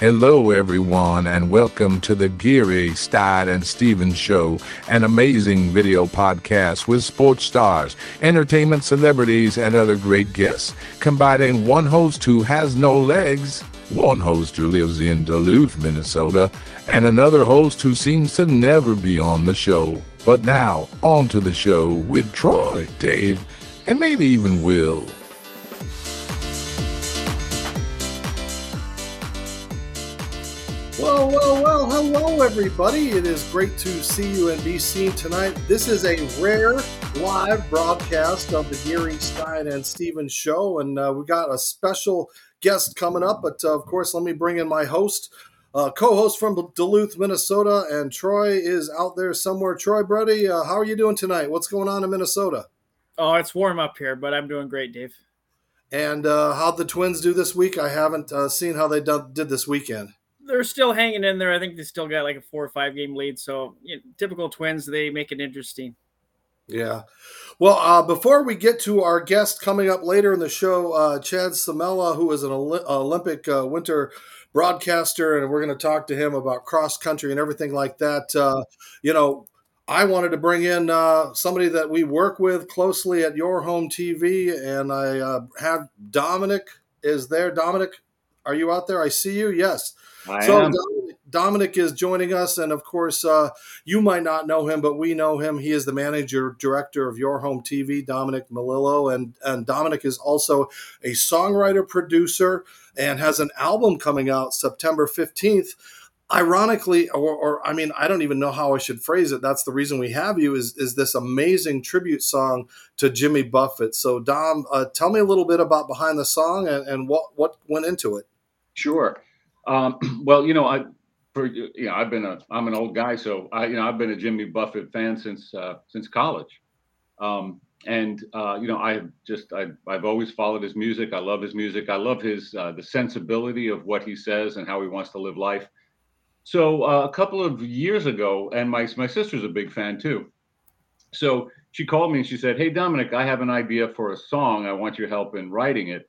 Hello, everyone, and welcome to the Geary, Stein, and Stevens Show, an amazing video podcast with sports stars, entertainment celebrities, and other great guests, combining one host who has no legs, one host who lives in Duluth, Minnesota, and another host who seems to never be on the show. But now, on to the show with Troy, Dave, and maybe even Will. Well, well, well, hello everybody. It is great to see you and be seen tonight. This is a rare live broadcast of the Geary Stein and Stevens show, and uh, we got a special guest coming up. But uh, of course, let me bring in my host, uh, co-host from Duluth, Minnesota, and Troy is out there somewhere. Troy, Brody, uh, how are you doing tonight? What's going on in Minnesota? Oh, it's warm up here, but I'm doing great, Dave. And uh, how'd the Twins do this week? I haven't uh, seen how they done, did this weekend they're still hanging in there. I think they still got like a four or five game lead. So you know, typical Twins, they make it interesting. Yeah. Well, uh, before we get to our guest coming up later in the show, uh, Chad Salmela, who is an Olympic uh, winter broadcaster, and we're going to talk to him about cross country and everything like that. Uh, you know, I wanted to bring in uh, somebody that we work with closely at Your Home TV, and I uh, have Dominic is there. Dominic, are you out there? I see you. Yes. I so am. Dominic is joining us, and of course, uh, you might not know him, but we know him. He is the manager director of Your Home TV, Dominic Melillo, and and Dominic is also a songwriter, producer, and has an album coming out September fifteenth. Ironically, or, or I mean, I don't even know how I should phrase it. That's the reason we have you is is this amazing tribute song to Jimmy Buffett. So, Dom, uh, tell me a little bit about behind the song and, and what what went into it. Sure. Um, well, you know, I for you know, I've been a I'm an old guy, so I you know I've been a Jimmy Buffett fan since uh, since college, um, and uh, you know I just I I've always followed his music. I love his music. I love his uh, the sensibility of what he says and how he wants to live life. So uh, a couple of years ago, and my my sister's a big fan too. So she called me and she said, "Hey Dominic, I have an idea for a song. I want your help in writing it."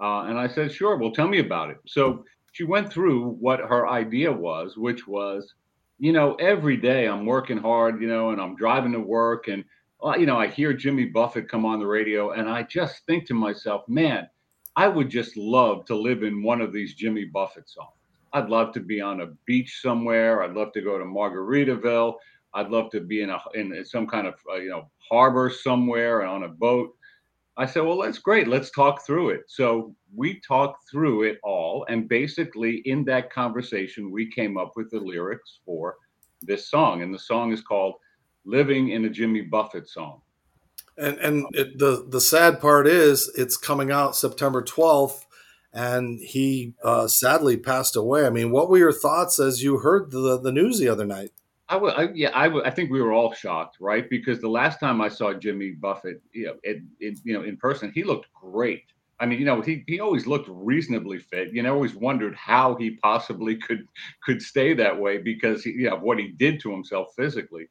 Uh, and I said, "Sure. Well, tell me about it." So she went through what her idea was, which was, you know, every day I'm working hard, you know, and I'm driving to work and, uh, you know, I hear Jimmy Buffett come on the radio and I just think to myself, man, I would just love to live in one of these Jimmy Buffett songs. I'd love to be on a beach somewhere. I'd love to go to Margaritaville. I'd love to be in a in some kind of uh, you know harbor somewhere on a boat. I said, well, that's great. Let's talk through it. So we talked through it all. And basically, in that conversation, we came up with the lyrics for this song. And the song is called Living in a Jimmy Buffett Song. And, and it, the, the sad part is it's coming out September 12th and he uh, sadly passed away. I mean, what were your thoughts as you heard the, the news the other night? I would, I, yeah, I, would, I think we were all shocked, right? Because the last time I saw Jimmy Buffett, you know, it, it, you know, in person, he looked great. I mean, you know, he, he always looked reasonably fit. You know, always wondered how he possibly could could stay that way because he, you know what he did to himself physically.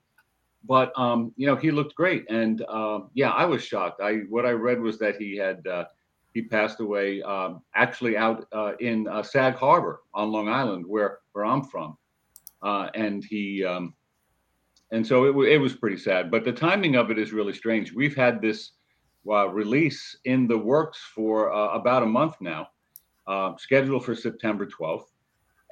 But um, you know, he looked great, and uh, yeah, I was shocked. I what I read was that he had uh, he passed away um, actually out uh, in uh, Sag Harbor on Long Island, where where I'm from uh, and he um, and so it, it was pretty sad. But the timing of it is really strange. We've had this uh, release in the works for uh, about a month now, uh, scheduled for September 12th,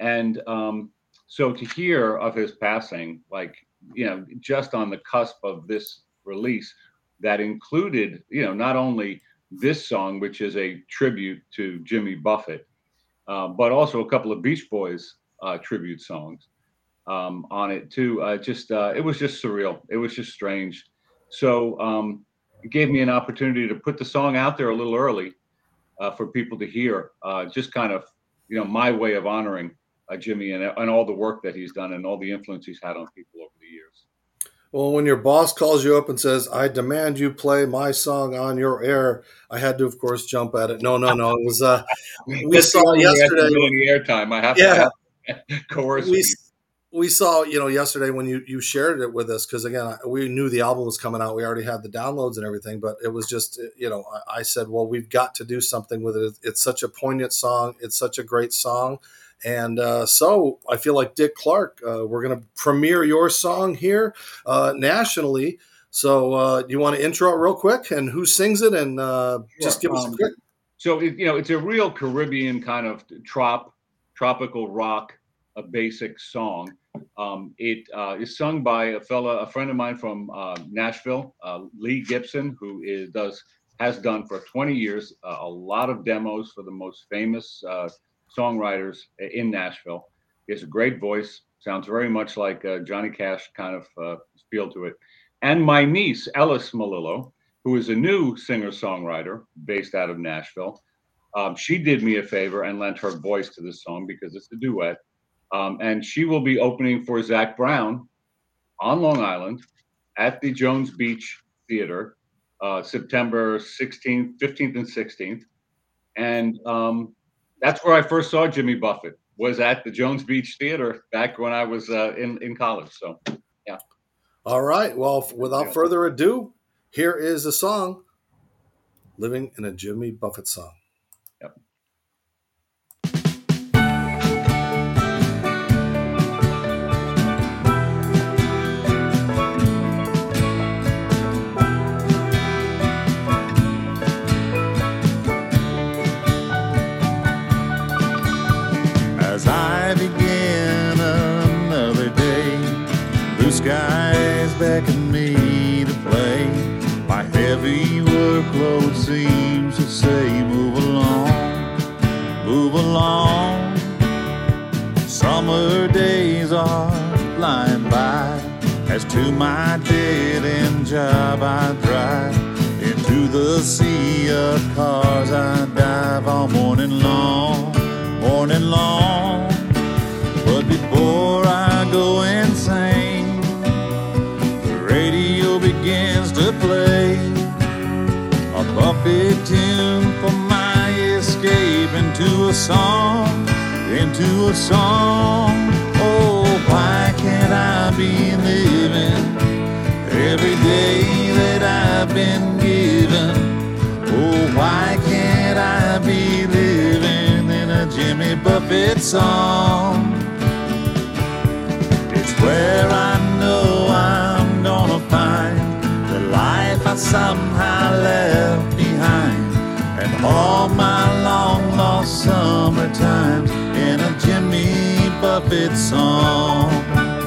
and um, so to hear of his passing, like you know, just on the cusp of this release, that included you know not only this song, which is a tribute to Jimmy Buffett, uh, but also a couple of Beach Boys uh, tribute songs um, on it too. Uh, just uh, it was just surreal. It was just strange. So um, it gave me an opportunity to put the song out there a little early uh, for people to hear. Uh, just kind of you know my way of honoring uh, Jimmy and, and all the work that he's done and all the influence he's had on people over the years. Well, when your boss calls you up and says, "I demand you play my song on your air," I had to, of course, jump at it. No, no, no. It was uh, we saw yesterday. The airtime. I have yeah. to coerce. We, we saw you know yesterday when you you shared it with us because again we knew the album was coming out we already had the downloads and everything but it was just you know I, I, said well we've got to do something with it it's such a poignant song it's such a great song And uh, so I feel like Dick Clark, uh, we're going to premiere your song here uh, nationally. So uh, you want to intro it real quick and who sings it and uh, just give us a Um, quick. So it, you know, it's a real Caribbean kind of trop, tropical rock, a basic song. Um, it uh, is sung by a fella, a friend of mine from uh, Nashville, uh, Lee Gibson, who is does has done for 20 years uh, a lot of demos for the most famous uh, songwriters in Nashville. He has a great voice, sounds very much like uh, Johnny Cash kind of feel to it. And my niece Ellis Melillo, who is a new singer songwriter based out of Nashville. Um, she did me a favor and lent her voice to this song because it's a duet. Um, and she will be opening for Zac Brown on Long Island at the Jones Beach Theater uh, September 16th, 15th, and 16th. And um, that's where I first saw Jimmy Buffett was at the Jones Beach Theater back when I was uh, in, in college. So yeah. All right. Well, without further ado, here is the song Living in a Jimmy Buffett Song. Seems to say, Move along, move along. Summer days are flying by. As to my dead end job, I drive into the sea of cars. I dive all morning long, morning long. But before I go insane, a tune for my escape into a song, into a song. Oh, why can't I be living every day that I've been given? Oh, why can't I be living in a Jimmy Buffett song? It's where I know I'm gonna find the life I somehow left all my long lost summer times in a Jimmy Buffett song.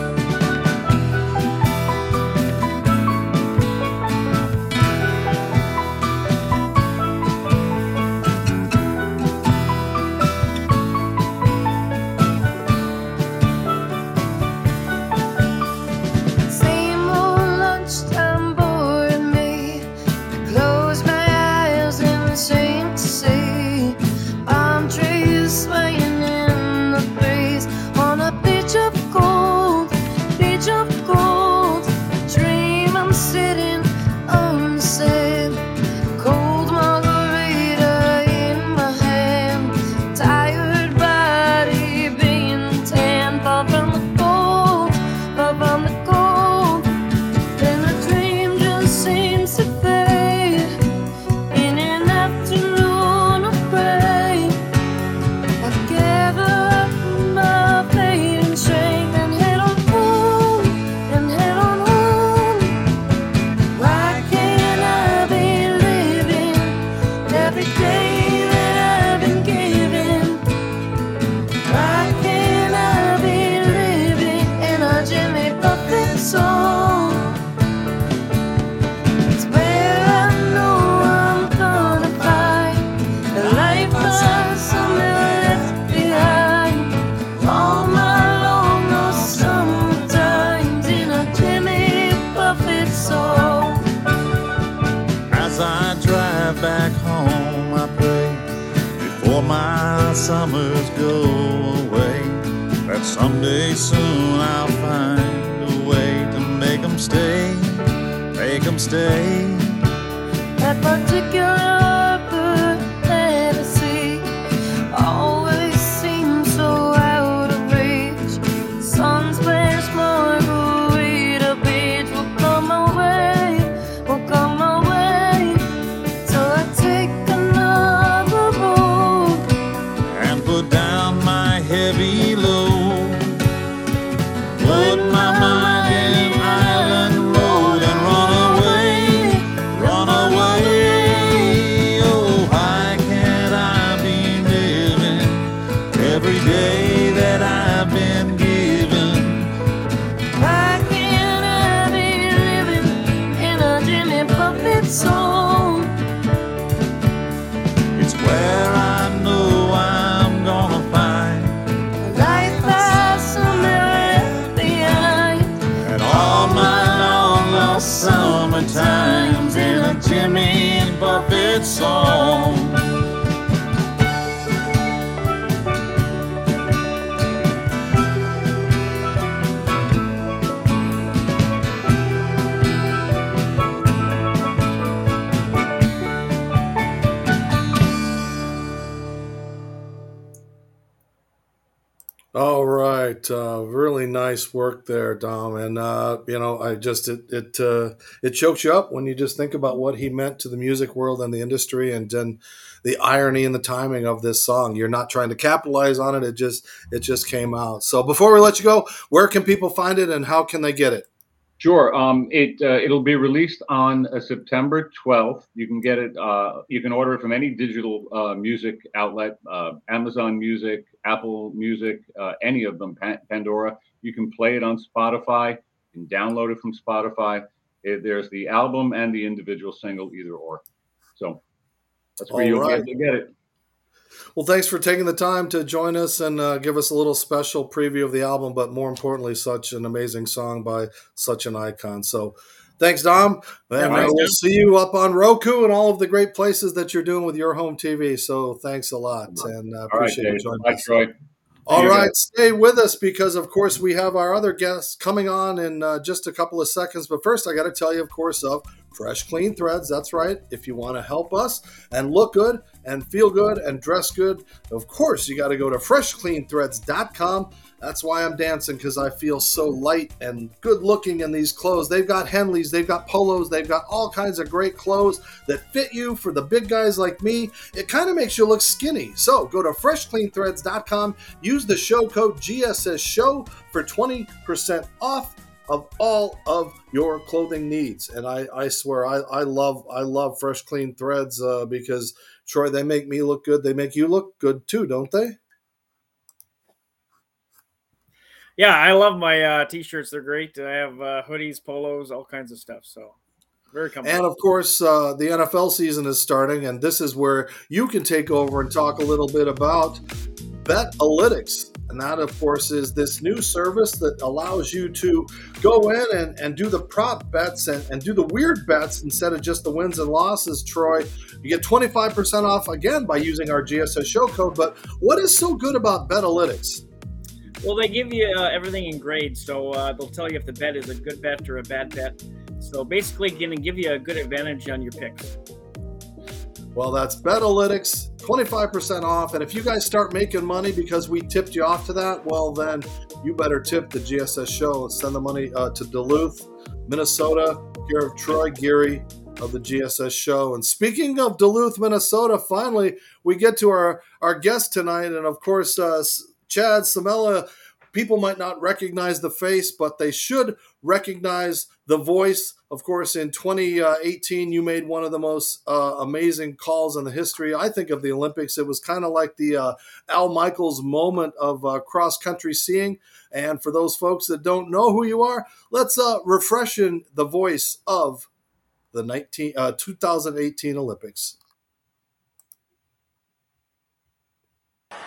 Summers go away that someday soon I'll find a way to make them stay, make them stay. Nice work there, Dom. And uh, you know, I just it it uh, it chokes you up when you just think about what he meant to the music world and the industry, and then the irony and the timing of this song. You're not trying to capitalize on it; it just it just came out. So before we let you go, where can people find it, and how can they get it? Sure. Um, it uh, it'll be released on uh, September 12th. You can get it. Uh, you can order it from any digital uh, music outlet, uh, Amazon Music, Apple Music, uh, any of them, Pan- Pandora. You can play it on Spotify. and download it from Spotify. It, there's the album and the individual single, either or. So that's where All you'll right. be get it. Well, thanks for taking the time to join us and uh, give us a little special preview of the album, but more importantly, such an amazing song by such an icon. So, thanks, Dom. And uh, thanks, we'll see you up on Roku and all of the great places that you're doing with your home TV. So, thanks a lot, and uh, All right, appreciate you joining Bye, us. Troy. All right, stay with us because, of course, we have our other guests coming on in uh, just a couple of seconds. But first, I got to tell you, of course, of Fresh Clean Threads. That's right. If you want to help us and look good and feel good and dress good, of course, you got to go to freshcleanthreads.com. That's why I'm dancing because I feel so light and good looking in these clothes. They've got Henleys, they've got polos, they've got all kinds of great clothes that fit you for the big guys like me. It kind of makes you look skinny. So go to freshcleanthreads.com, use the show code GSS Show for 20% off of all of your clothing needs. And I, I swear I, I love I love fresh clean threads uh, because Troy, they make me look good. They make you look good too, don't they? Yeah, I love my uh, t-shirts. They're great. I have uh, hoodies, polos, all kinds of stuff. So very comfortable. And of course, uh, the NFL season is starting, and this is where you can take over and talk a little bit about Betalytics. And that, of course, is this new service that allows you to go in and, and do the prop bets and, and do the weird bets instead of just the wins and losses, Troy. You get 25% off again by using our GSS show code. But what is so good about Betalytics? Well, they give you uh, everything in grades, so uh, they'll tell you if the bet is a good bet or a bad bet. So basically, going to give you a good advantage on your picks. Well, that's Betalytics, 25% off. And if you guys start making money because we tipped you off to that, well, then you better tip the GSS show and send the money uh, to Duluth, Minnesota, here of Troy Geary of the GSS show. And speaking of Duluth, Minnesota, finally we get to our, our guest tonight. And of course, uh, Chad Salmela. People might not recognize the face, but they should recognize the voice. Of course, in 2018, you made one of the most uh, amazing calls in the history, I think, of the Olympics. It was kind of like the uh, Al Michaels moment of uh, cross country skiing. And for those folks that don't know who you are, let's uh, refreshen the voice of the 19, uh, 2018 Olympics.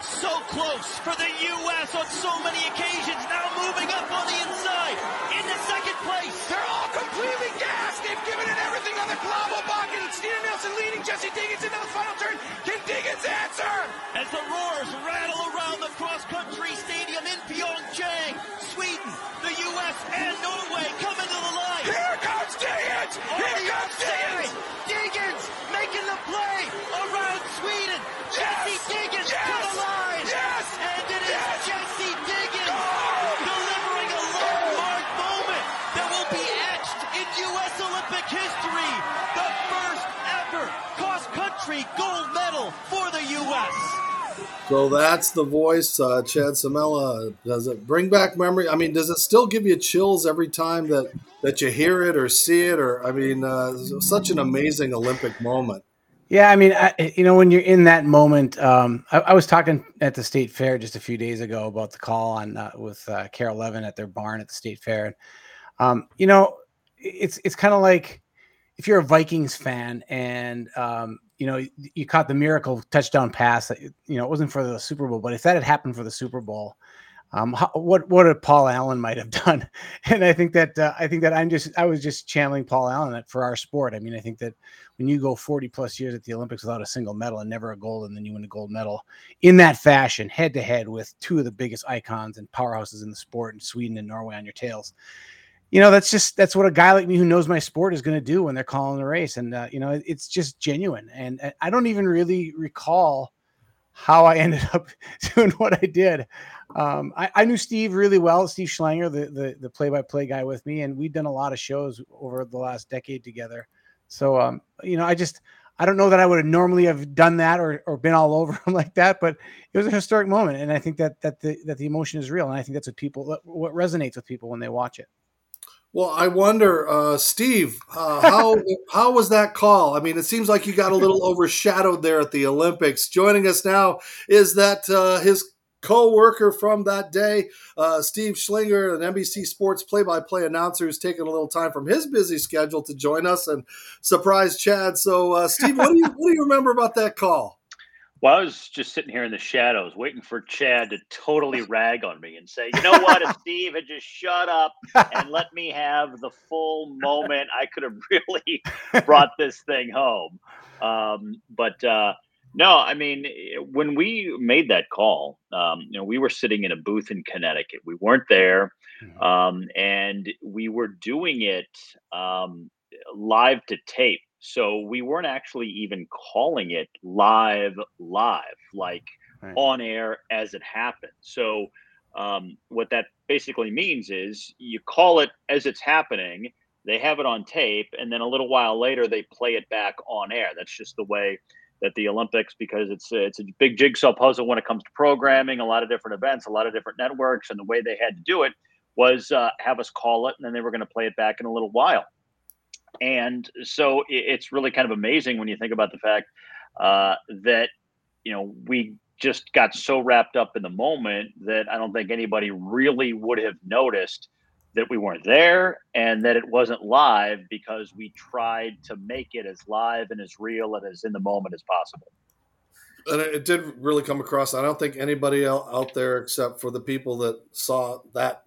So close for the U.S. on so many occasions. Now moving up on the inside. Into second place. They're all completely gassed. They've given it everything on the global bucket. And Stina Nilsson leading Jessie Diggins into the final turn. Can Diggins answer? As the roars rattle around the cross-country stadium in Pyeongchang, Sweden, the U.S. and Norway come into the line. Here comes Diggins. On Here the comes outside, Diggins. Diggins making the play around Sweden. Jessie Yes! Diggins to Yes! the line. Yes! And it is Yes! Jessie Diggins Gold! delivering a landmark moment that will be etched in U.S. Olympic history. The first ever cross-country gold medal for the U.S. So that's the voice, uh, Chad Salmela. Does it bring back memory? I mean, does it still give you chills every time that that you hear it or see it? Or I mean, uh, such an amazing Olympic moment. Yeah, I mean, I, you know, when you're in that moment, um, I, I was talking at the state fair just a few days ago about the call on uh, with uh, Carol Levin at their barn at the state fair. And, um, you know, it's it's kind of like if you're a Vikings fan and um, you know you, caught the miracle touchdown pass. You know, it wasn't for the Super Bowl, but if that had happened for the Super Bowl, um, how, what what Paul Allen might have done, and I think that uh, I think that I'm just I was just channeling Paul Allen for our sport. I mean, I think that when you go 40 plus years at the Olympics without a single medal and never a gold, and then you win a gold medal in that fashion, head to head with two of the biggest icons and powerhouses in the sport in Sweden and Norway on your tails. You know, that's just that's what a guy like me who knows my sport is going to do when they're calling the race, and uh, you know, it's just genuine. And uh, I don't even really recall how I ended up doing what I did. Um, I, I, knew Steve really well, Steve Schlanger, the, the the play-by-play guy with me, and we'd done a lot of shows over the last decade together. So, um, you know, I just I don't know that I would have normally have done that or, or been all over him like that, but it was a historic moment, and I think that that the that the emotion is real, and I think that's what people what resonates with people when they watch it. Well, I wonder, uh, Steve, uh, how how was that call? I mean, it seems like you got a little overshadowed there at the Olympics. Joining us now is that uh, his co-worker from that day, uh, Steve Schlanger, an NBC Sports play-by-play announcer, who's taking a little time from his busy schedule to join us and surprise Chad. So, uh, Steve, what do you what do you remember about that call? Well, I was just sitting here in the shadows waiting for Chad to totally rag on me and say, you know what, if Steve had just shut up and let me have the full moment, I could have really brought this thing home. Um, but uh, no, I mean, when we made that call, um, you know, we were sitting in a booth in Connecticut. We weren't there, mm-hmm. um, and we were doing it um, live to tape. So we weren't actually even calling it live, live, like right. on air as it happened. So um, what that basically means is you call it as it's happening. They have it on tape, and then a little while later they play it back on air. That's just the way that the Olympics, because it's a, it's a big jigsaw puzzle when it comes to programming, a lot of different events, a lot of different networks, and the way they had to do it was uh, have us call it, and then they were going to play it back in a little while. And so it's really kind of amazing when you think about the fact uh, that, you know, we just got so wrapped up in the moment that I don't think anybody really would have noticed that we weren't there and that it wasn't live because we tried to make it as live and as real and as in the moment as possible. And it did really come across. I don't think anybody out there, except for the people that saw that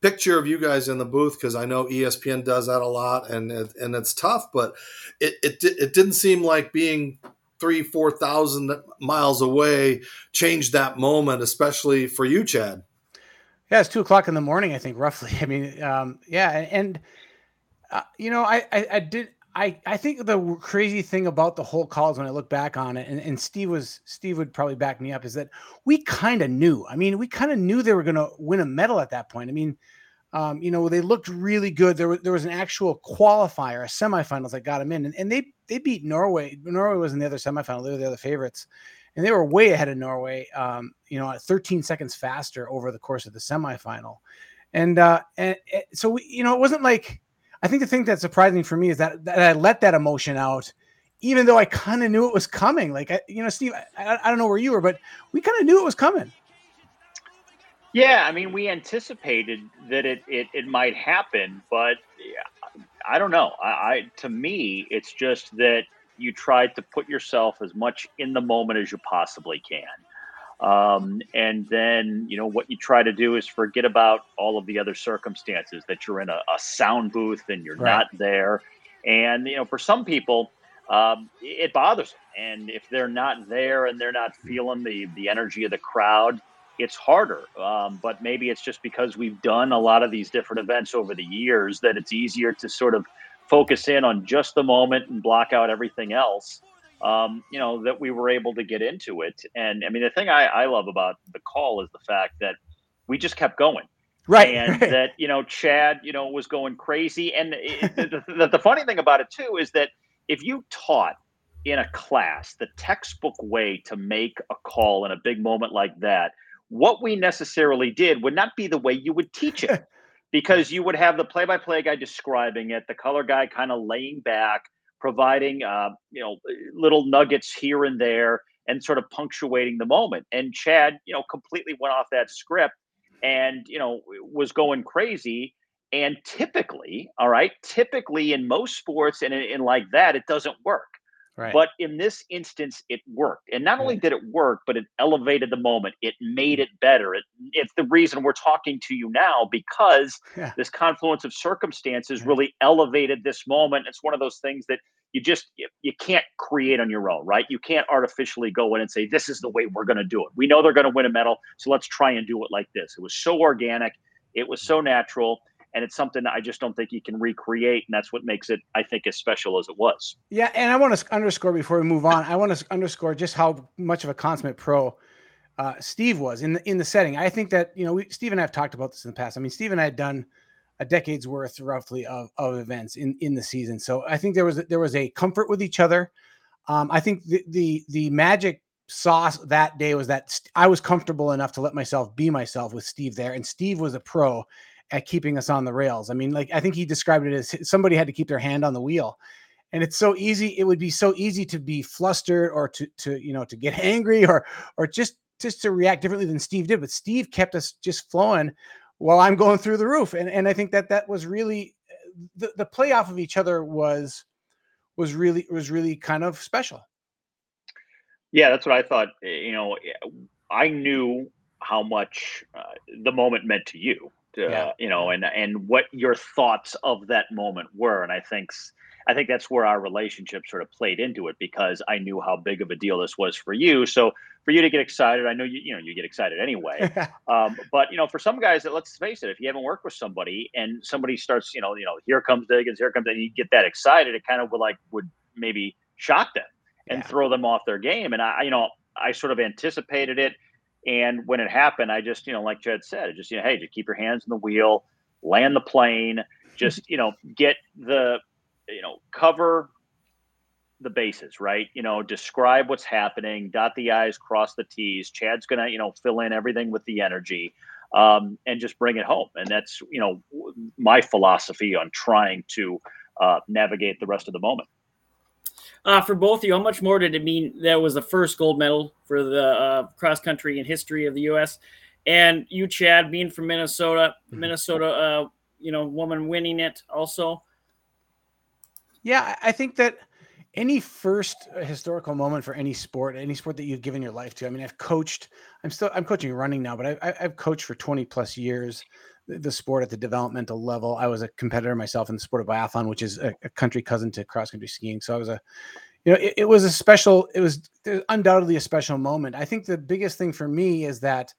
picture of you guys in the booth because I know ESPN does that a lot, and it, and it's tough. But it it it didn't seem like being three four thousand miles away changed that moment, especially for you, Chad. Yeah, it's two o'clock in the morning, I think, roughly. I mean, um, yeah, and uh, you know, I, I, I did. I, I think the crazy thing about the whole calls when I look back on it, and, and Steve was Steve would probably back me up, is that we kind of knew. I mean, we kind of knew they were going to win a medal at that point. I mean, um, you know, they looked really good. There was there was an actual qualifier, a semifinals that got them in, and, and they they beat Norway. Norway was in the other semifinal; they were the other favorites, and they were way ahead of Norway. Um, you know, 13 seconds faster over the course of the semifinal, and uh, and, and so we, you know, it wasn't like I think the thing that's surprising for me is that that I let that emotion out, even though I kind of knew it was coming. Like, I, you know, Steve, I, I don't know where you were, but we kind of knew it was coming. Yeah, I mean, we anticipated that it it, it might happen, but I don't know. I, I to me, it's just that you try to put yourself as much in the moment as you possibly can. Um, and then, you know, what you try to do is forget about all of the other circumstances that you're in a, a sound booth and you're right. not there. And, you know, for some people, um, it bothers them. And if they're not there and they're not feeling the, the energy of the crowd, it's harder. Um, but maybe it's just because we've done a lot of these different events over the years that it's easier to sort of focus in on just the moment and block out everything else. Um, you know, that we were able to get into it. And I mean, the thing I, I love about the call is the fact that we just kept going. Right. And that, you know, Chad, you know, was going crazy. And it, the, the, the funny thing about it, too, is that if you taught in a class the textbook way to make a call in a big moment like that, what we necessarily did would not be the way you would teach it because you would have the play-by-play guy describing it, the color guy kind of laying back, providing uh, you know little nuggets here and there, and sort of punctuating the moment. And Chad, you know, completely went off that script and you know was going crazy. And typically, all right, typically in most sports and in, in like that, it doesn't work. Right. But in this instance, it worked. And not only mm-hmm. did it work, but it elevated the moment. It made mm-hmm. it better. It, it's the reason we're talking to you now because Yeah. this confluence of circumstances really elevated this moment. It's one of those things that you just you, you can't create on your own, right? You can't artificially go in and say this is the way we're going to do it. We know they're going to win a medal, so let's try and do it like this. It was so organic, it was so natural, and it's something that I just don't think you can recreate, and that's what makes it, I think, as special as it was. Yeah, and I want to underscore before we move on. I want to underscore just how much of a consummate pro uh, Steve was in the in the setting. I think that you know we, Steve and I have talked about this in the past. I mean, Steve and I had done a decade's worth roughly of, of events in in the season, so I think there was there was a comfort with each other. Um, I think the the the magic sauce that day was that I was comfortable enough to let myself be myself with Steve there, and Steve was a pro at keeping us on the rails. I mean, like I think he described it as somebody had to keep their hand on the wheel and it's so easy it would be so easy to be flustered or to to you know to get angry or or just just to react differently than steve did but steve kept us just flowing while i'm going through the roof and and i think that that was really the, the play off of each other was was really was really kind of special Yeah, that's what I thought. eh, You know, eh, I knew how much uh, the moment meant to you. Yeah. You know, and and what your thoughts of that moment were, and I think I think that's where our relationship sort of played into it because I knew how big of a deal this was for you. So for you to get excited, I know you you know you get excited anyway. Um, but you know, for some guys, that let's face it, if you haven't worked with somebody and somebody starts, you know, you know, here comes Diggins, here comes, and you get that excited, it kind of would like would maybe shock them and Yeah. throw them off their game. And I, you know, I sort of anticipated it, and when it happened, I just, you know, like Jed said, just you know, hey, just keep your hands on the wheel, land the plane, just you know, get the, you know, cover the bases, right? You know, describe what's happening, dot the I's, cross the T's. Chad's going to, you know, fill in everything with the energy um, and just bring it home. And that's, you know, my philosophy on trying to uh, navigate the rest of the moment. Uh, for both of you, how much more did it mean that was the first gold medal for the uh, cross country in history of the U.S. And you, Chad, being from Minnesota, Minnesota, uh, you know, woman winning it also. Yeah, I I think that any first uh, historical moment for any sport, any sport that you've given your life to. I mean, I've coached. I'm still. I'm coaching running now, but I, I've coached for 20 plus years. The, sport at the developmental level. I was a competitor myself in the sport of biathlon, which is a, a country cousin to cross country skiing. So I was a, you know, it, it was a special. It was undoubtedly a special moment. I think the biggest thing for me is that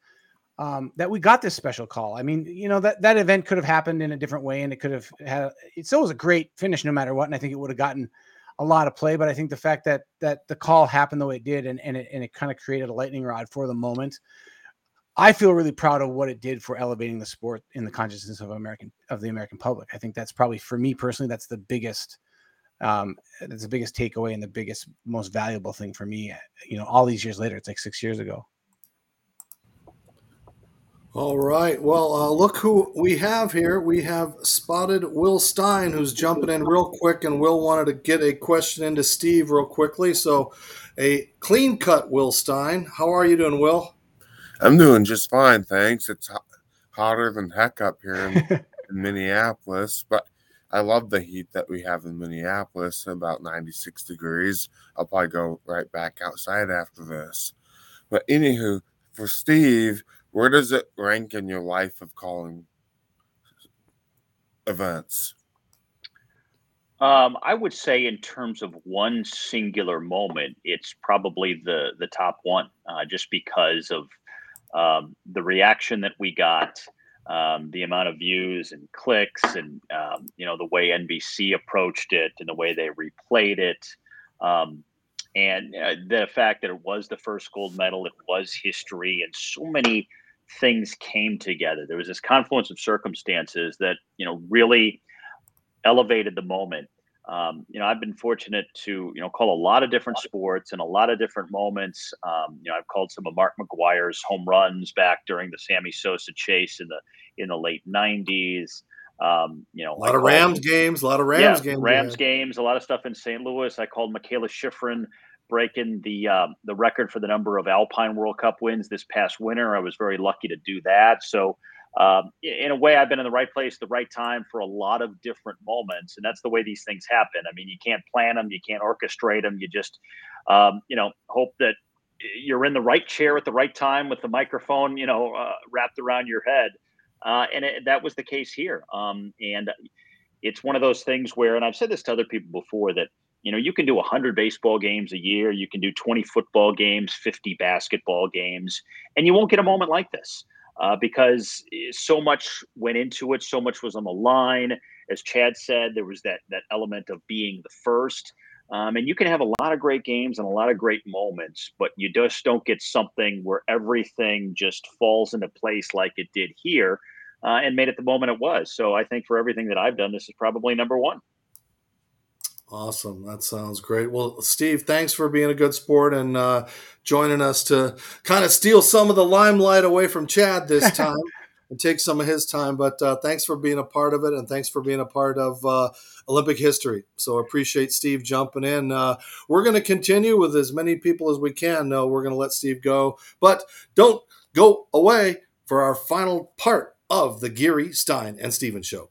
um, that we got this special call. I mean, you know that that event could have happened in a different way, and it could have had. It still was a great finish, no matter what, and I think it would have gotten a lot of play. But I think the fact that that the call happened the way it did, and and it and it kind of created a lightning rod for the moment. I feel really proud of what it did for elevating the sport in the consciousness of American of the American public. I think that's probably for me personally, that's the biggest um that's the biggest takeaway and the biggest most valuable thing for me you know all these years later it's like six years ago All right. Well, uh, look who we have here. We have spotted Will Stein, who's jumping in real quick, and Will wanted to get a question into Steve real quickly. So, a clean cut Will Stein. How are you doing, Will? I'm doing just fine, thanks. It's ho- hotter than heck up here in, in Minneapolis, but I love the heat that we have in Minneapolis, about 96 degrees. I'll probably go right back outside after this. But anywho, for Steve, where does it rank in your life of calling events? Um, I would say, in terms of one singular moment, it's probably the the top one, uh, just because of um, the reaction that we got, um, the amount of views and clicks, and um, you know the way NBC approached it and the way they replayed it, um, and uh, the fact that it was the first gold medal, it was history, and so many things came together. There was this confluence of circumstances that you know really elevated the moment. Um, you know, I've been fortunate to you know call a lot of different sports and a lot of different moments. Um, you know, I've called some of Mark McGwire's home runs back during the Sammy Sosa chase in the in the late '90s. Um, you know, A lot I of called- Rams games. A lot of Rams yeah, games. Rams games, a lot of stuff in St. Louis. I called Mikaela Shiffrin breaking the um, the record for the number of Alpine World Cup wins this past winter. I was very lucky to do that. So um, in a way, I've been in the right place, the right time for a lot of different moments, and that's the way these things happen. I mean, you can't plan them, you can't orchestrate them. You just, um, you know, hope that you're in the right chair at the right time with the microphone, you know, uh, wrapped around your head. Uh, and it, that was the case here. Um, and it's one of those things where, and I've said this to other people before, that you know you can do 100 baseball games a year, you can do 20 football games, 50 basketball games, and you won't get a moment like this uh, because so much went into it, so much was on the line. As Chad said, there was that that element of being the first. Um, and you can have a lot of great games and a lot of great moments, but you just don't get something where everything just falls into place like it did here uh, and made it the moment it was. So I think for everything that I've done, this is probably number one. Awesome. That sounds great. Well, Steve, thanks for being a good sport and uh, joining us to kind of steal some of the limelight away from Chad this time and take some of his time. But uh, thanks for being a part of it and thanks for being a part of uh, Olympic history. So appreciate Steve jumping in. Uh, we're going to continue with as many people as we can. No, we're going to let Steve go, but don't go away for our final part of the Geary, Stein, and Stevens show.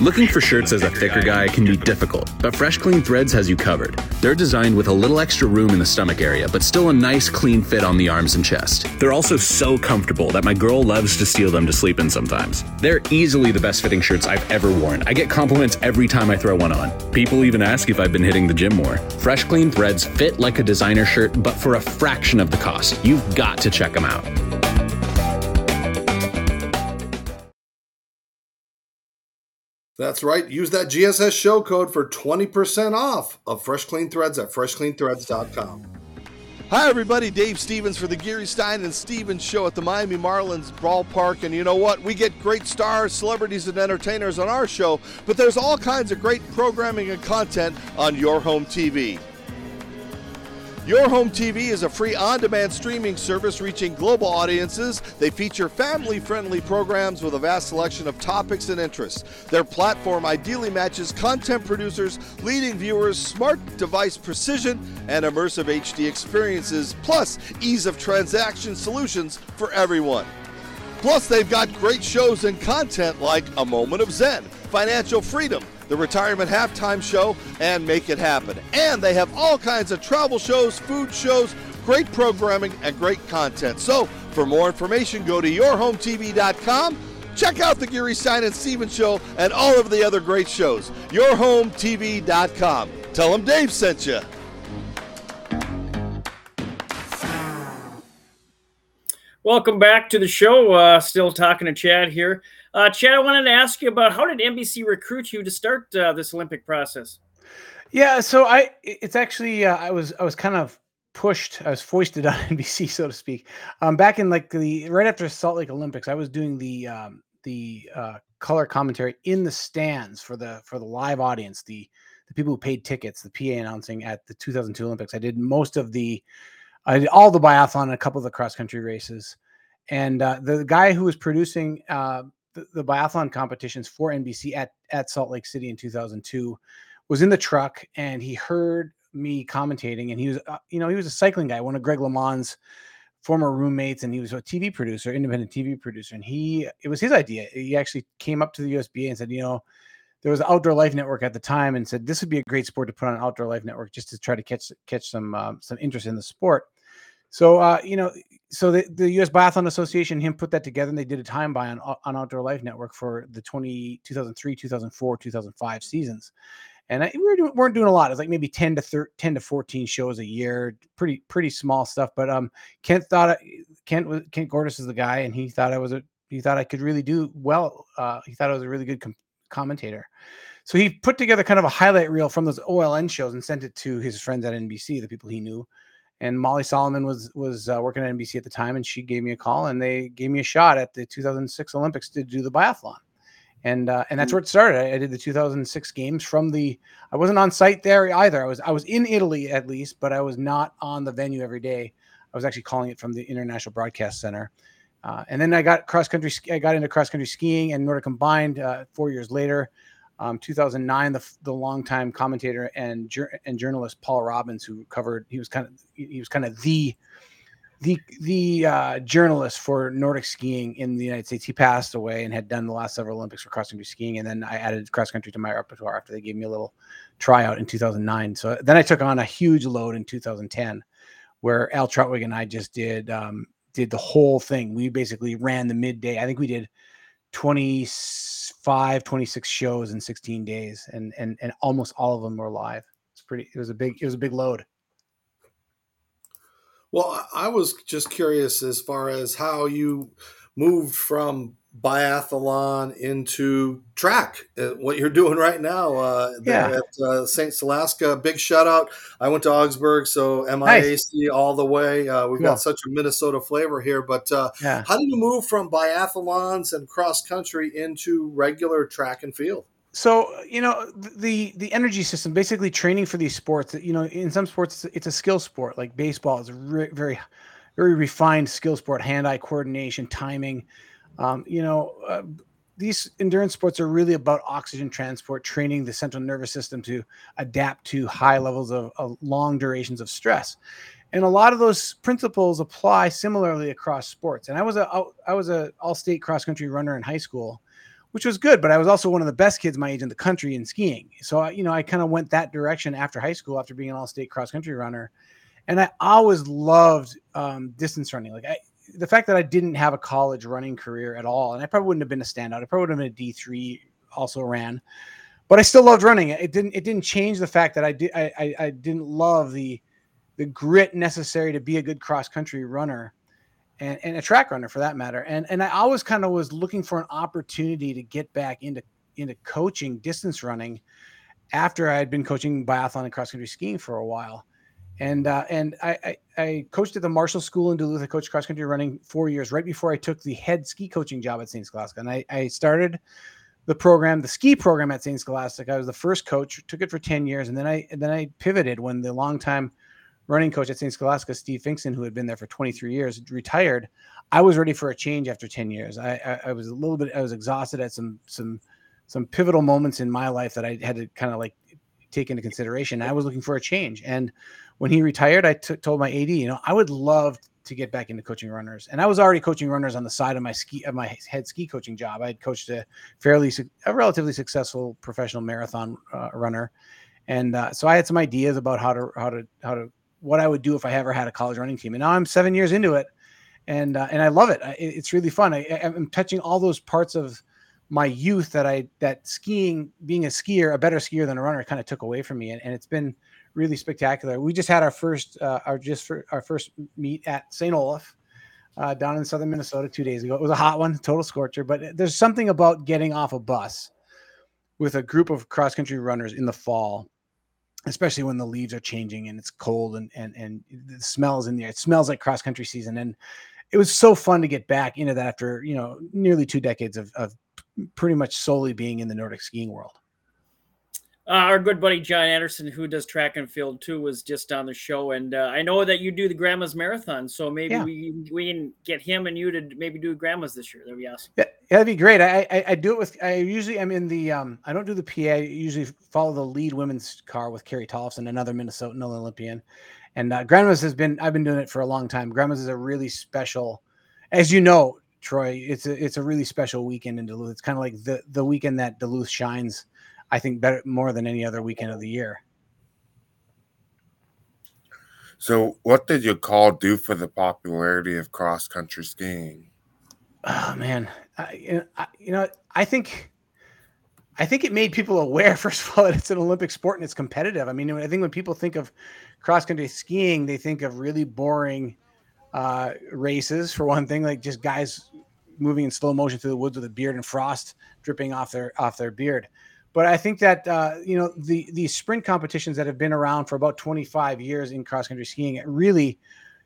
Looking for shirts as a thicker guy can be difficult, but Fresh Clean Threads has you covered. They're designed with a little extra room in the stomach area, but still a nice clean fit on the arms and chest. They're also so comfortable that my girl loves to steal them to sleep in sometimes. They're easily the best fitting shirts I've ever worn. I get compliments every time I throw one on. People even ask if I've been hitting the gym more. Fresh Clean Threads fit like a designer shirt, but for a fraction of the cost. You've got to check them out. That's right. Use that GSS show code for 20% off of Fresh Clean Threads at freshcleanthreads.com. Hi, everybody. Dave Stevens for the Geary Stein and Stevens Show at the Miami Marlins ballpark. And you know what? We get great stars, celebrities, and entertainers on our show, but there's all kinds of great programming and content on your home TV. Your Home TV is a free on demand streaming service reaching global audiences. They feature family friendly programs with a vast selection of topics and interests. Their platform ideally matches content producers, leading viewers, smart device precision, and immersive HD experiences, plus ease of transaction solutions for everyone. Plus, they've got great shows and content like A Moment of Zen, Financial Freedom, the Retirement Halftime Show, and Make It Happen. And they have all kinds of travel shows, food shows, great programming, and great content. So, for more information, go to yourhometv.com. Check out the Geary Stein and Stevens Show and all of the other great shows. Yourhometv.com. Tell them Dave sent you. Welcome back to the show. Uh, still talking to Chad here. Uh, Chad, I wanted to ask you about how did NBC recruit you to start uh, this Olympic process? Yeah, so I it's actually uh, I was I was kind of pushed I was foisted on NBC so to speak. Um, back in like the right after Salt Lake Olympics, I was doing the um, the uh, color commentary in the stands for the for the live audience, the the people who paid tickets, the PA announcing at the 2002 Olympics. I did most of the I did all the biathlon and a couple of the cross country races. And uh, the guy who was producing uh, the, the biathlon competitions for NBC at, at Salt Lake City in 2002 was in the truck and he heard me commentating and he was, uh, you know, he was a cycling guy, one of Greg LeMond's former roommates, and he was a TV producer, independent TV producer. And he, it was his idea. He actually came up to the USBA and said, you know, there was Outdoor Life Network at the time, and said this would be a great sport to put on Outdoor Life Network just to try to catch catch some um, some interest in the sport. So uh, you know, so the, the U.S. Biathlon Association him put that together, and they did a time buy on on Outdoor Life Network for the 20, 2003, 2004, 2005 seasons. And I, we were doing, weren't doing a lot. It's like maybe 10 to 13, 10 to 14 shows a year, pretty pretty small stuff. But um, Kent thought Kent was Kent Gordis is the guy, and he thought I was a he thought I could really do well. Uh, he thought I was a really good com- commentator. So he put together kind of a highlight reel from those OLN shows and sent it to his friends at NBC, the people he knew. And Molly Solomon was was uh, working at NBC at the time, and she gave me a call, and they gave me a shot at the 2006 Olympics to do the biathlon, and uh, and that's where it started. I, I, did the 2006 games from the. I wasn't on site there either. I was I was in Italy at least, but I was not on the venue every day. I was actually calling it from the International Broadcast Center. Uh, and then I got cross country. I got into cross country skiing and Nordic combined uh, four years later. Um, 2009, the the longtime commentator and and journalist Paul Robbins, who covered he was kind of he was kind of the the the uh, journalist for Nordic skiing in the United States. He passed away and had done the last several Olympics for cross country skiing, and then I added cross country to my repertoire after they gave me a little tryout in 2009. So then I took on a huge load in 2010, where Al Trautwig and I just did um, did the whole thing. We basically ran the midday. I think we did 25, 26 shows in 16 days, and and and almost all of them were live. It's pretty. It was a big. It was a big load. Well, I I was just curious as far as how you moved from biathlon into track, uh, what you're doing right now uh, Yeah. at uh, St. Scholastica. Big shout out. I went to Augsburg, so MIAC all the way. Uh, we've Cool. got such a Minnesota flavor here. But uh, Yeah. how do you move from biathlons and cross country into regular track and field? So you know the the energy system, basically training for these sports. You know, in some sports it's, it's a skill sport. Like baseball is a re- very very refined skill sport, hand-eye coordination, timing. Um, you know, uh, these endurance sports are really about oxygen transport, training the central nervous system to adapt to high levels of, of long durations of stress. And a lot of those principles apply similarly across sports. And I was a I was a all-state cross-country runner in high school, which was good, but I was also one of the best kids my age in the country in skiing. So, I- you know, I kind of went that direction after high school, after being an all-state cross-country runner. And I always loved um, distance running. Like I, the fact that I didn't have a college running career at all, and I probably wouldn't have been a standout. I probably would have been a D three, also ran, but I still loved running. It didn't. It didn't change the fact that I did. I, I, didn't love the the grit necessary to be a good cross country runner, and, and a track runner for that matter. And and I always kind of was looking for an opportunity to get back into into coaching distance running after I had been coaching biathlon and cross country skiing for a while. And uh, and I, I I coached at the Marshall School in Duluth. I coached cross country running four years right before I took the head ski coaching job at St. Scholastica. And I, I started the program, the ski program at St. Scholastica. I was the first coach, took it for 10 years, and then I and then I pivoted when the longtime running coach at St. Scholastica, Steve Finkson, who had been there for 23 years, retired. I was ready for a change after 10 years. I, I, I was a little bit, I was exhausted at some some some pivotal moments in my life that I had to kind of like take into consideration. I was looking for a change. And when he retired, I told my AD, you know, I would love to get back into coaching runners. And I was already coaching runners on the side of my ski of my head ski coaching job. I had coached a fairly a relatively successful professional marathon uh, runner. And uh, so I had some ideas about how to how to how to what I would do if I ever had a college running team. And now I'm 7 years into it and uh, and I love it. I- It's really fun. I- I'm touching all those parts of my youth that I that skiing, being a skier, a better skier than a runner, kind of took away from me, and, and it's been really spectacular. We just had our first uh, our just for our first meet at St. Olaf. Uh, down in southern Minnesota two days ago. It was a hot one, total scorcher. But there's something about getting off a bus with a group of cross country runners in the fall, especially when the leaves are changing and it's cold and and and the smells in the air. It smells like cross country season, and it was so fun to get back into that after you know nearly two decades of, of pretty much solely being in the Nordic skiing world. Uh, our good buddy John Anderson, who does track and field too, was just on the show, and uh, I know that you do the Grandma's Marathon, so maybe Yeah. we we can get him and you to maybe do Grandma's this year. That'd be awesome. Yeah, that'd be great. I, I I do it with I usually I'm in the um I don't do the PA. I usually follow the lead women's car with Carrie Tollefson, another Minnesotan Olympian. And uh, Grandma's has been I've been doing it for a long time. Grandma's is a really special, as you know, Troy. It's a it's a really special weekend in Duluth. It's kind of like the the weekend that Duluth shines. I think better more than any other weekend of the year. So, what did your call do for the popularity of cross country skiing? Oh man, I, you know, I, you know, I think, I think it made people aware. First of all, that it's an Olympic sport and it's competitive. I mean, I think when people think of cross country skiing, they think of really boring uh, races. For one thing, like just guys moving in slow motion through the woods with a beard and frost dripping off their off their beard. But I think that uh, you know the the sprint competitions that have been around for about 25 years in cross country skiing really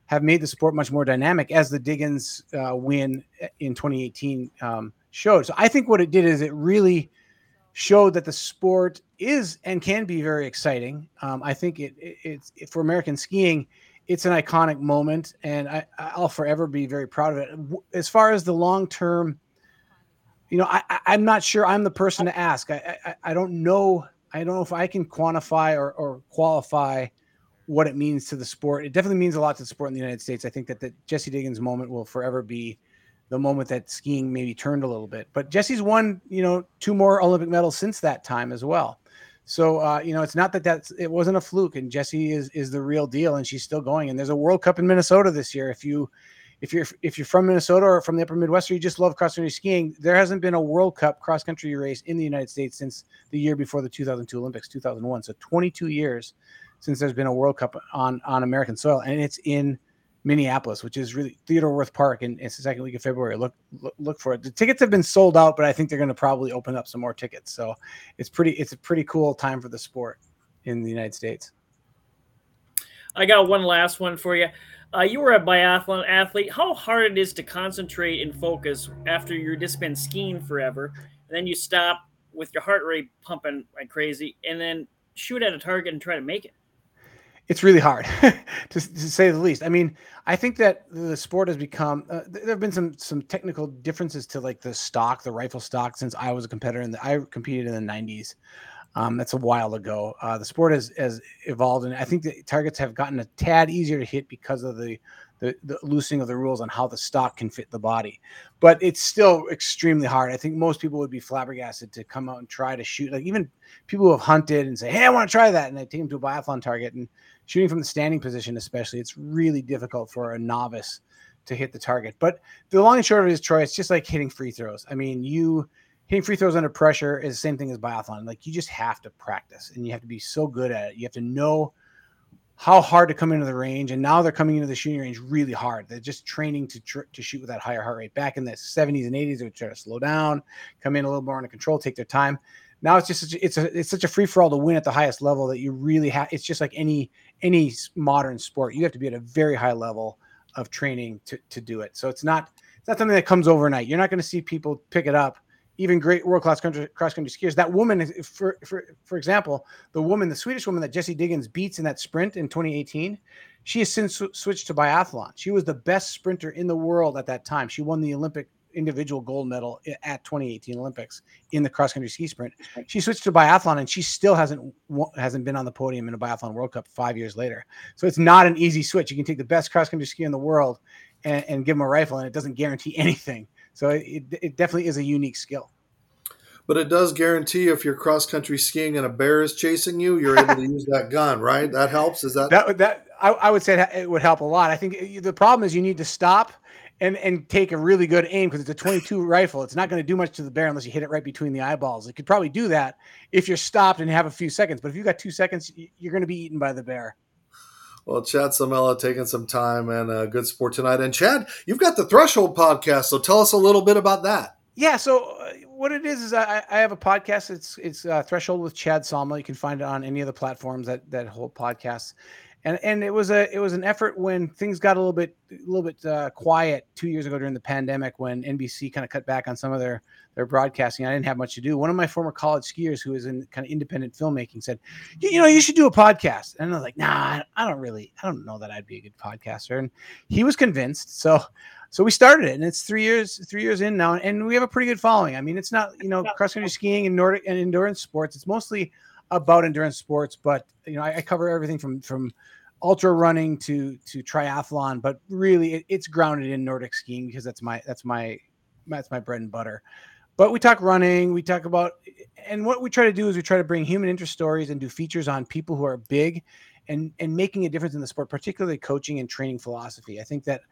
have made the sport much more dynamic, as the Diggins uh, win in 2018 um, showed. So I think what it did is it really showed that the sport is and can be very exciting. Um, I think it, it it's it, for American skiing, it's an iconic moment, and I, I'll forever be very proud of it. As far as the long term, you know, I, I'm not sure. I'm the person to ask. I, I I don't know. I don't know if I can quantify or, or qualify what it means to the sport. It definitely means a lot to the sport in the United States. I think that the Jessie Diggins moment will forever be the moment that skiing maybe turned a little bit. But Jessie's won, you know, two more Olympic medals since that time as well. So uh, you know, it's not that that's it wasn't a fluke, and Jessie is is the real deal, and she's still going. And there's a World Cup in Minnesota this year. If you if you're if you're from Minnesota or from the Upper Midwest, or you just love cross country skiing, there hasn't been a World Cup cross country race in the United States since the year before the 2002 Olympics, 2001. So 22 years since there's been a World Cup on on American soil, and it's in Minneapolis, which is really Theodore Wirth Park, and it's the second week of February. Look, look, look for it. The tickets have been sold out, but I think they're going to probably open up some more tickets. So it's pretty, it's a pretty cool time for the sport in the United States. I got one last one for you. Uh, you were a biathlon athlete. How hard it is to concentrate and focus after you've just been skiing forever, and then you stop with your heart rate pumping like crazy, and then shoot at a target and try to make it it's really hard to, to, say the least. I mean, I think that the sport has become. Uh, there have been some some technical differences to like the stock, the rifle stock, since I was a competitor and I competed in the '90s. Um, that's a while ago. Uh, the sport has has evolved, and I think the targets have gotten a tad easier to hit because of the, the the loosening of the rules on how the stock can fit the body. But it's still extremely hard. I think most people would be flabbergasted to come out and try to shoot. Like even people who have hunted and say, "Hey, I want to try that," and they take them to a biathlon target and shooting from the standing position, especially, it's really difficult for a novice to hit the target. But the long and short of it is, Troy, it's just like hitting free throws. I mean, you hitting free throws under pressure is the same thing as biathlon. Like you just have to practice and you have to be so good at it. You have to know how hard to come into the range. And now they're coming into the shooting range really hard. They're just training to tr- to shoot with that higher heart rate. Back in the 70s and 80s, they would try to slow down, come in a little more under control, take their time. Now it's just such a, it's a it's such a free for all to win at the highest level that you really have. It's just like any any modern sport. You have to be at a very high level of training to to do it. So it's not it's not something that comes overnight. You're not going to see people pick it up. Even great world class cross country skiers. That woman, for for for example, the woman, the Swedish woman that Jessie Diggins beats in that sprint in 2018, she has since switched to biathlon. She was the best sprinter in the world at that time. She won the Olympic individual gold medal at 2018 Olympics in the cross country ski sprint. She switched to biathlon and she still hasn't hasn't been on the podium in a biathlon World Cup five years later. So it's not an easy switch. You can take the best cross country skier in the world and, and, give them a rifle, and it doesn't guarantee anything. So it, it definitely is a unique skill. But it does guarantee if you're cross country skiing and a bear is chasing you, you're able to use that gun, right? That helps. Is that that that I, I would say it would help a lot. I think uh, the problem is you need to stop and and take a really good aim because it's a 22 rifle. It's not going to do much to the bear unless you hit it right between the eyeballs. It could probably do that if you're stopped and have a few seconds. But if you got two seconds, you're going to be eaten by the bear. Well, Chad Salmela taking some time and a good sport tonight. And Chad, you've got the Threshold podcast, so tell us a little bit about that. Yeah, so uh, what it is is I, I, have a podcast. It's it's uh, Threshold with Chad Salmela. You can find it on any of the platforms that that hold podcasts and and it was a it was an effort when things got a little bit a little bit uh, quiet two years ago during the pandemic when NBC kind of cut back on some of their their broadcasting. I didn't have much to do. One of my former college skiers who is in kind of independent filmmaking said, "You know, you should do a podcast." And I was like, "Nah, I don't really, I don't know that I'd be a good podcaster." And he was convinced, so so we started it, and it's three years three years in now, and we have a pretty good following. I mean, it's not you know cross country skiing and Nordic and endurance sports. It's mostly about endurance sports, but you know, I, I cover everything from from ultra running to to triathlon, but really it, it's grounded in Nordic skiing because that's my that's my that's my bread and butter. But we talk running, we talk about, and what we try to do is we try to bring human interest stories and do features on people who are big, and and making a difference in the sport, particularly coaching and training philosophy. I think that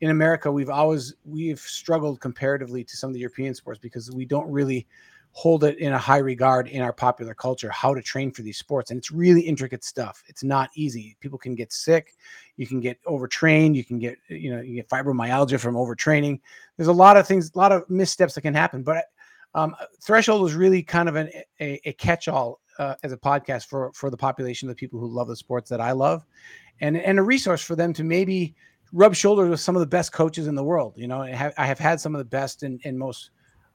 in America we've always we've struggled comparatively to some of the European sports because we don't really hold it in a high regard in our popular culture how to train for these sports and it's really intricate stuff. It's not easy. People can get sick. You can get overtrained. You can get you know you get fibromyalgia from overtraining. There's a lot of things a lot of missteps that can happen but um, threshold was really kind of an, a, a catch-all uh, as a podcast for for the population of the people who love the sports that i love and and a resource for them to maybe rub shoulders with some of the best coaches in the world you know i have, I have had some of the best and, and most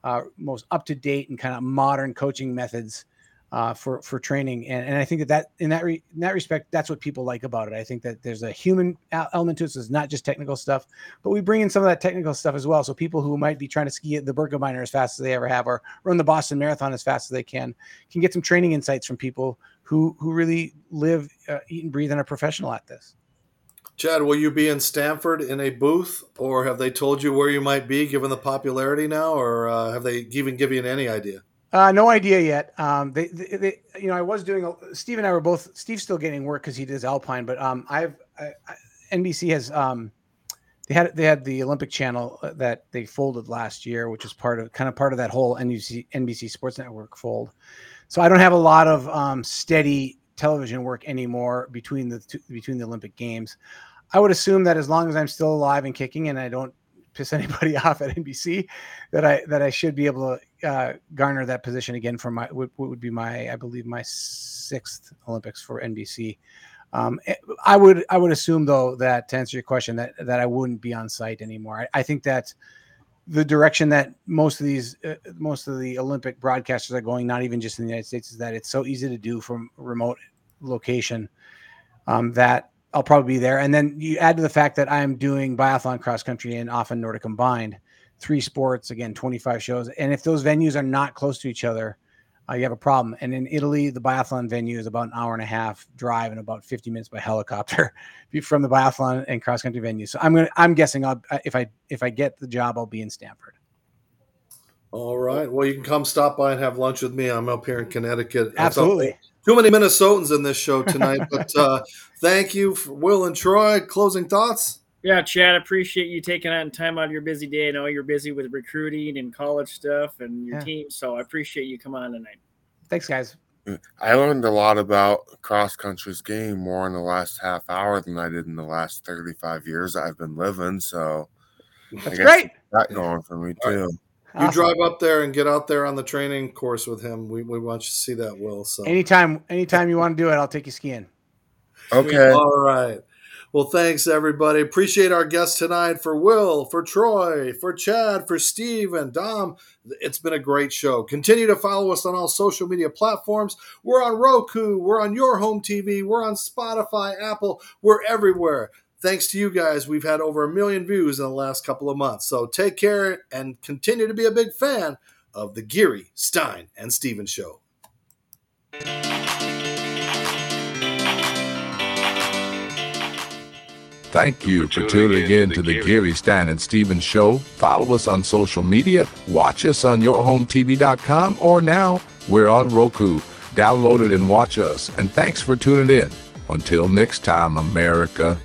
uh, most up to date and kind of modern coaching methods uh, for for training, and, and I think that that in that re, in that respect, that's what people like about it. I think that there's a human element to it. So it's not just technical stuff, but we bring in some of that technical stuff as well. So people who might be trying to ski the Birkebeiner as fast as they ever have, or run the Boston Marathon as fast as they can, can get some training insights from people who who really live, uh, eat, and breathe, and are professional at this. Chad, will you be in Stamford in a booth, or have they told you where you might be given the popularity now, or uh, have they even given you any idea? Uh, no idea yet. Um, they, they, they, you know, I was doing. A, Steve and I were both. Steve's still getting work because he does Alpine, but um, I've I, I, NBC has um, they had they had the Olympic Channel uh, that they folded last year, which is part of kind of part of that whole NBC NBC Sports Network fold. So I don't have a lot of um, steady television work anymore between the two, between the Olympic Games. I would assume that as long as I'm still alive and kicking, and I don't piss anybody off at NBC, that I that I should be able to uh, garner that position again for my what would be my I believe my sixth Olympics for NBC. Um, I would I would assume though that to answer your question that that I wouldn't be on site anymore. I, I think that the direction that most of these uh, most of the Olympic broadcasters are going, not even just in the United States, is that it's so easy to do from remote location um, that I'll probably be there. And then you add to the fact that I'm doing biathlon, cross country, and often Nordic combined, three sports, again, 25 shows. And if those venues are not close to each other, uh, you have a problem. And in Italy, the biathlon venue is about an hour and a half drive and about 50 minutes by helicopter from the biathlon and cross country venue. So I'm gonna, I'm guessing I'll, if I if I get the job, I'll be in Stamford. All right. Well, you can come stop by and have lunch with me. I'm up here in Connecticut. Absolutely. Too many Minnesotans in this show tonight, but uh, thank you, for Will and Troy. Closing thoughts? Yeah, Chad, appreciate you taking out time out of your busy day. I know you're busy with recruiting and college stuff and your Yeah. team, so I appreciate you coming on tonight. Thanks, guys. Mm, I learned a lot about cross country's game more in the last half hour than I did in the last 35 years I've been living. So That's I guess great. That going for me too. You drive up there and get out there on the training course with him. We, we want you to see that, Will. So Anytime, anytime you want to do it, I'll take you skiing. Okay. All right. Well, thanks everybody. Appreciate our guests tonight for Will, for Troy, for Chad, for Steve and Dom. It's been a great show. Continue to follow us on all social media platforms. We're on Roku, we're on your home TV, we're on Spotify, Apple, we're everywhere. Thanks to you guys, we've had over a million views in the last couple of months. So take care and continue to be a big fan of the Geary, Stein, and Stevens Show. Thank you for tuning in to the Gary Stan and Steven Show. Follow us on social media, watch us on yourhometv.com, or now we're on Roku. Download it and watch us. And thanks for tuning in. Until next time, America.